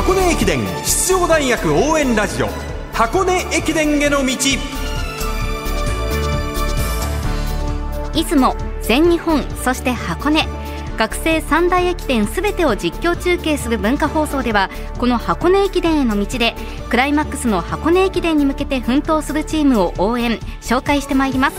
箱根駅伝出場大学応援ラジオ。箱根駅伝への道。出雲全日本そして箱根。学生三大駅伝すべてを実況中継する文化放送ではこの箱根駅伝への道でクライマックスの箱根駅伝に向けて奮闘するチームを応援紹介してまいります。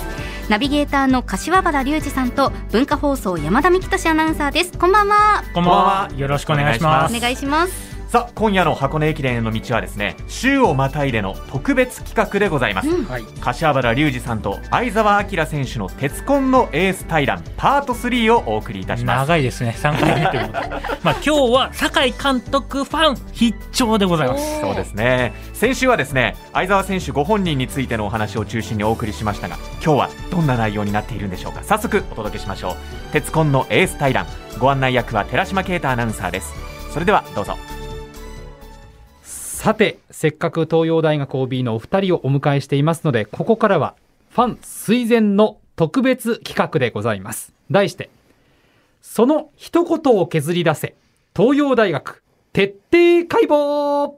ナビゲーターの柏原隆二さんと文化放送山田美希俊アナウンサーです。こんばんは。こんばんは。よろしくお願いします。お願いしますさあ今夜の箱根駅伝への道はですね週をまたいでの特別企画でございます、うん。はい。柏原隆二さんと相澤晃選手の鉄紺のエース対談パート3をお送りいたします。長いですね。3回目ということで。まあ今日は酒井監督ファン必聴でございます。そうですね。先週はですね相澤選手ご本人についてのお話を中心にお送りしましたが今日はどんな内容になっているんでしょうか。早速お届けしましょう。鉄紺のエース対談。ご案内役は寺島啓太アナウンサーです。それではどうぞさてせっかく東洋大学 OB のお二人をお迎えしていますのでここからはファン垂涎の特別企画でございます。題してその一言を削り出せ東洋大学徹底解剖。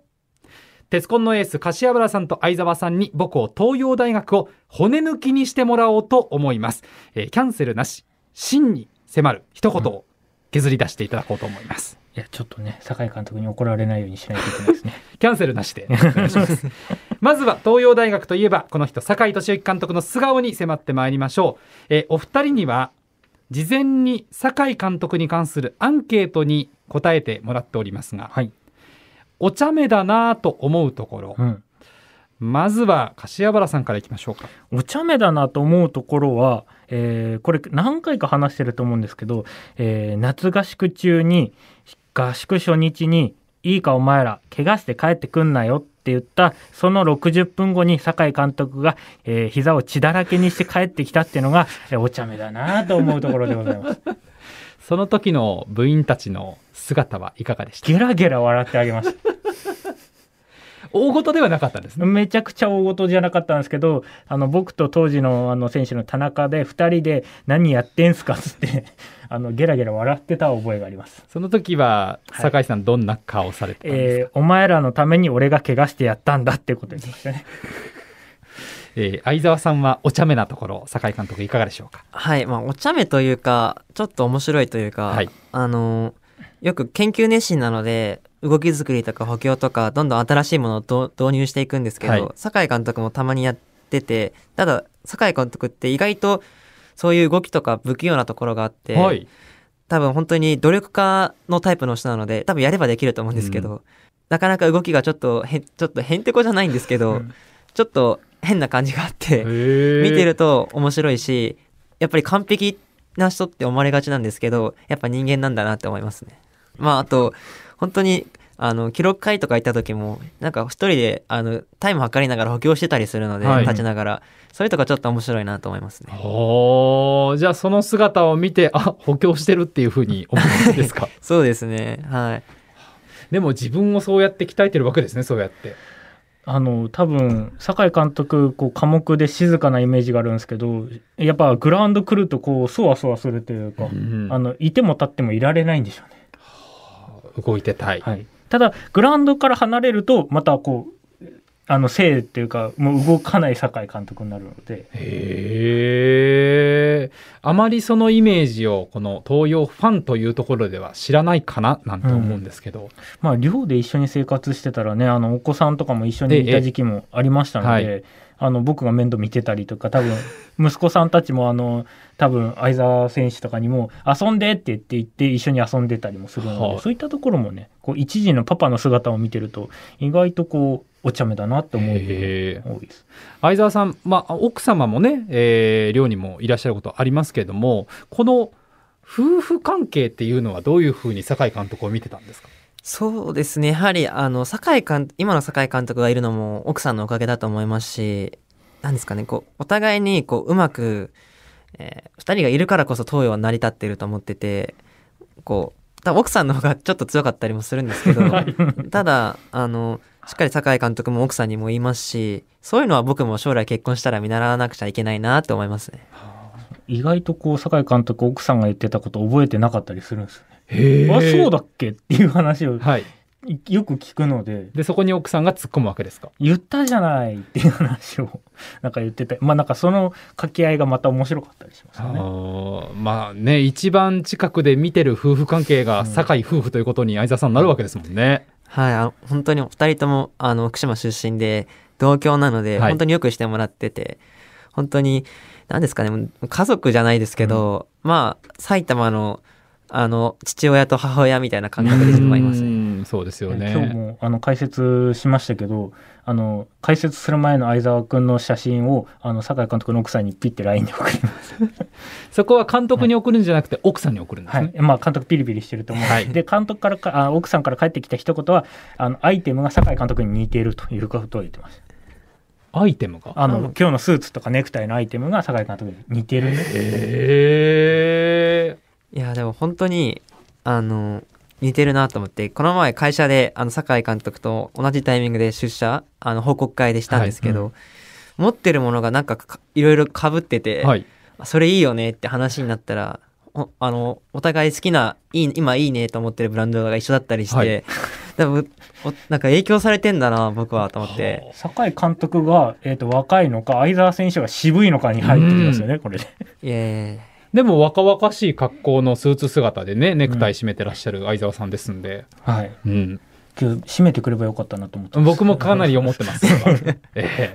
鉄コンのエース柏原さんと相澤さんに母校東洋大学を骨抜きにしてもらおうと思います、えーキャンセルなし真に迫る一言を削り出していただこうと思います、いや、ちょっとね、酒井監督に怒られないようにしないといけないですね。キャンセルなしでお願いします。まずは東洋大学といえばこの人酒井俊之監督の素顔に迫ってまいりましょう。えーお二人には事前に酒井監督に関するアンケートに答えてもらっておりますが、はい。お茶目だなぁと思うところ、うん。まずは柏原さんからいきましょうか。お茶目だなと思うところは、えーこれ何回か話してると思うんですけど、えー夏合宿中に合宿初日にいいかお前ら怪我して帰ってくんなよって言ったその60分後に酒井監督が、えー膝を血だらけにして帰ってきたっていうのが、えーお茶目だなと思うところでございます。その時の部員たちの姿はいかがでした？ゲラゲラ笑ってあげました。大事ではなかったんですね。めちゃくちゃ大事じゃなかったんですけど、あの、僕と当時のあの選手の田中で二人で何やってんすかっつって、あの、ゲラゲラ笑ってた覚えがあります。その時ははい。酒井さんどんな顔されてたんですか、えー、お前らのために俺が怪我してやったんだってこと言いましたね。えー相澤さんはお茶目なところ酒井監督いかがでしょうか？はい、まあ、お茶目というか、ちょっと面白いというか、はい。あの、よく研究熱心なので、動き作りとか補強とか、どんどん新しいものをど導入していくんですけど、はい。酒井監督もたまにやってて、ただ、酒井監督って意外と、そういう動きとか不器用なところがあって、はい。多分本当に努力家のタイプの人なので、多分やればできると思うんですけど、なかなか動きがちょっとへん、ちょっとへんてこじゃないんですけど、うん。ちょっと変な感じがあって、見見てると面白いし、やっぱり完璧な人って思われがちなんですけど、やっぱ人間なんだなって思いますね。まあ、あと、本当に、あの、記録会とか行った時も、なんか一人で、あの、タイム測りながら補強してたりするので、はい立ちながら、そういうとこちょっと面白いなと思いますね。おーじゃあその姿を見てあ補強してるっていうふうに思うんですか？そうですね。はい。でも自分をそうやって鍛えてるわけですねそうやってあの、多分、酒井監督、こう、寡黙で静かなイメージがあるんですけど、やっぱグラウンド来ると、こう、そわそわするというか、あの、いても立ってもいられないんでしょうね。動いてたい、はい、ただグラウンドから離れるとまたこうあの性っていうかもう動かない酒井監督になるので。へえあまりそのイメージをこの東洋ファンというところでは知らないかななんて思うんですけど、まあ寮で一緒に生活してたらねあのお子さんとかも一緒にいた時期もありましたので、ええあの僕が面倒見てたりとか多分息子さんたちもあの多分相澤選手とかにも遊んでって言って言って一緒に遊んでたりもするので、はい。そういったところもねこう一時のパパの姿を見てると意外とこうお茶目だなって思う。相沢さん、まあ、奥様もね、えー寮にもいらっしゃることありますけれどもこの夫婦関係っていうのはどういうふうに酒井監督を見てたんですか？そうですね。やはり、あの、酒井監、今の酒井監督がいるのも奥さんのおかげだと思いますし、なんですかね、こう、お互いに、こう、うまく、えー二人がいるからこそ東洋は成り立っていると思ってて、こう、多分奥さんの方がちょっと強かったりもするんですけど、ただ、あの、しっかり酒井監督も奥さんにも言いますし、そういうのは僕も将来結婚したら見習わなくちゃいけないなって思いますね。意外とこう酒井監督奥さんが言ってたこと覚えてなかったりするんですよね。へあそうだっけっていう話をはい。よく聞くので。でそこに奥さんが突っ込むわけですか？言ったじゃないっていう話をなんか言ってて。まあなんかその掛け合いがまた面白かったりしますよね。まあね一番近くで見てる夫婦関係が酒井夫婦ということに相沢さんなるわけですもんね。はい、あの本当にお二人とも、あの、福島出身で、同郷なので、はい。本当によくしてもらってて、本当に、何ですかね、家族じゃないですけど、まあ、埼玉の、あの、父親と母親みたいな感覚で思いますうね。んそうですよ今日ね。もあの解説しましたけどあの解説する前の相沢君の写真をあの酒井監督の奥さんにピッて LINE で送ります。そこは監督に送るんじゃなくて奥さんに送るんですね。はい、まあ監督ピリピリしてると思う、はいで監督からかあ奥さんから帰ってきた一言はあのアイテムが酒井監督に似ているということを言ってましたアイテムが？あの、今日のスーツとかネクタイのアイテムが酒井監督に似てるねへいや、でも本当に、あの、似てるなと思って、この前会社で、あの、酒井監督と同じタイミングで出社、あの、報告会でしたんですけど、はい持ってるものがなんかかいろいろ被ってて、ーはい。それいいよねって話になったら、おあの、お互い好きな、いい、今いいねと思ってるブランドが一緒だったりして、はい。でもおなんか影響されてんだな、僕はと思って。酒井監督が、えー、と若いのか相沢選手が渋いのかに入ってきますよね、これで。いえでも若々しい格好のスーツ姿でねネクタイ締めてらっしゃる相沢さんですんで、はい。うん、今日締めてくればよかったなと思ってます。僕もかなり思ってます。ええ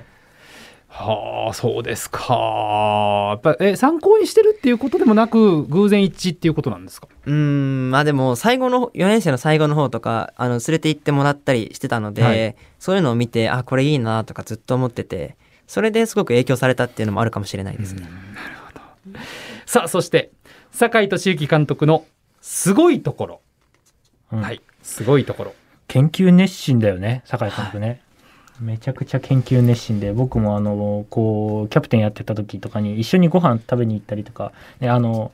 はあそうですか。やっぱえ参考にしてるっていうことでもなく偶然一致っていうことなんですか？うーん、まあでも、最後の、4年生の最後の方とか、あの、連れて行ってもらったりしてたので、はい。そういうのを見て、あ、これいいなとかずっと思ってて、それですごく影響されたっていうのもあるかもしれないですね。さあそして酒井俊之監督のすごいところ、うん。はい。すごいところ。研究熱心だよね酒井監督ね、めちゃくちゃ研究熱心で僕もあのこうキャプテンやってた時とかに一緒にご飯食べに行ったりとか、ね、あの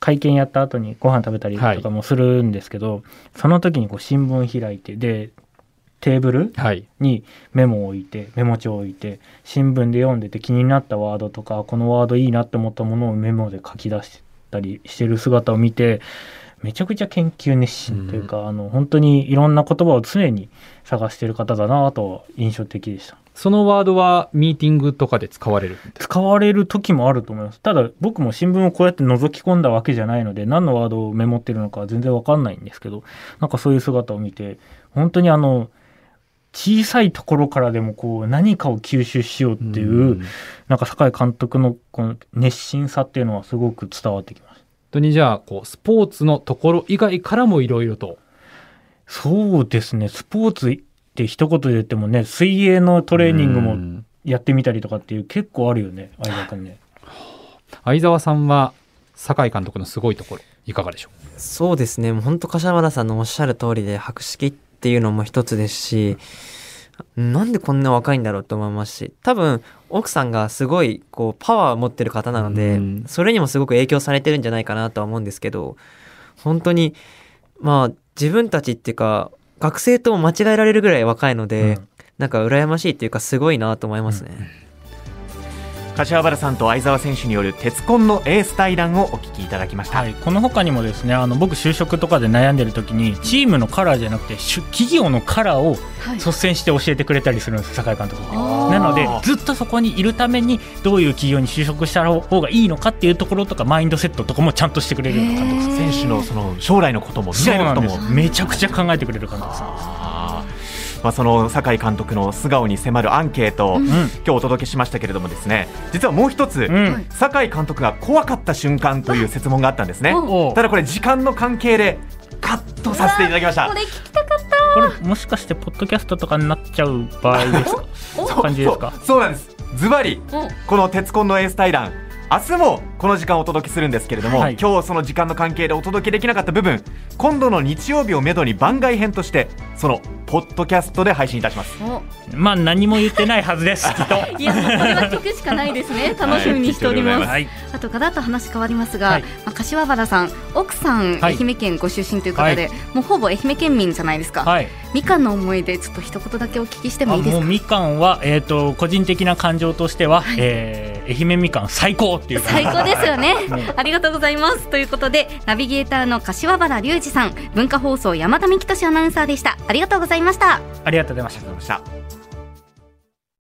会見やった後にご飯食べたりとかもするんですけど、その時にこう新聞開いてでテーブルはい。にメモを置いてメモ帳を置いて新聞で読んでて気になったワードとかこのワードいいなって思ったものをメモで書き出したりしてる姿を見てめちゃくちゃ研究熱心というか、あの本当にいろんな言葉を常に探してる方だなと印象的でした。そのワードはミーティングとかで使われる使われる時もあると思います。ただ僕も新聞をこうやって覗き込んだわけじゃないので何のワードをメモってるのかは全然わかんないんですけどなんかそういう姿を見て本当にあの小さいところからでもこう何かを吸収しようっていう、ん。本なんか酒井監督のこの熱心さっていうのはすごく伝わってきました当にじゃあこうスポーツのところ以外からもいろいろと。そうですね。スポーツって一言で言ってもね水泳のトレーニングもうん。やってみたりとかっていう結構あるよね相葉君ね。相沢さんは酒井監督のすごいところいかがでしょう？そうですね。もう本当柏原さんのおっしゃる通りで、博識っていうのも一つですし、なんでこんな若いんだろうと思いますし、多分、奥さんがすごい、こう、パワーを持ってる方なのでうん、それにもすごく影響されてるんじゃないかなとは思うんですけど、本当に、まあ、自分たちっていうか、学生とも間違えられるぐらい若いので、うん。なんか羨ましいっていうか、すごいなと思いますね。柏原さんと相沢選手による鉄コンのエース対談をお聞きいただきました、はい、この他にもですねあの僕就職とかで悩んでる時にチームのカラーじゃなくてし企業のカラーをはい。率先して教えてくれたりするんです酒井監督なのでずっとそこにいるためにどういう企業に就職した方がいいのかっていうところとかマインドセットとかもちゃんとしてくれるような監督です。選手のその将来のことも未来のことも。めちゃくちゃ考えてくれる監督さんですまあ、その酒井監督の素顔に迫るアンケートを、うん。今日お届けしましたけれどもですね実はもう一つ、うん。酒井監督が怖かった瞬間という説問があったんですね。おただこれ時間の関係でカットさせていただきました。これ聞きたかっこれもしかしてポッドキャストとかになっちゃう場合ですか？おそういう感じですか？そうそうなんです。ズバリこの鉄コンのエース対談明日もこの時間お届けするんですけれども、はい。今日その時間の関係でお届けできなかった部分今度の日曜日をめどに番外編としてそのポッドキャストで配信いたします。お。まあ何も言ってないはずです きっと。いやもうこれは聞くしかないですね。楽しみにしております、はい。あとガラッと話変わりますが、はい。まあ、柏原さん奥さん、はい。愛媛県ご出身という方で、もうほぼ愛媛県民じゃないですか、はい。みかんの思い出ちょっと一言だけお聞きしてもあいいですか？もうみかんは、えー、と個人的な感情としては、えー愛媛みかん最高っていう。最高ですよね。ね。ありがとうございます。ということでナビゲーターの柏原隆二さん文化放送山田美希俊アナウンサーでしたありがとうございましたありがとうございました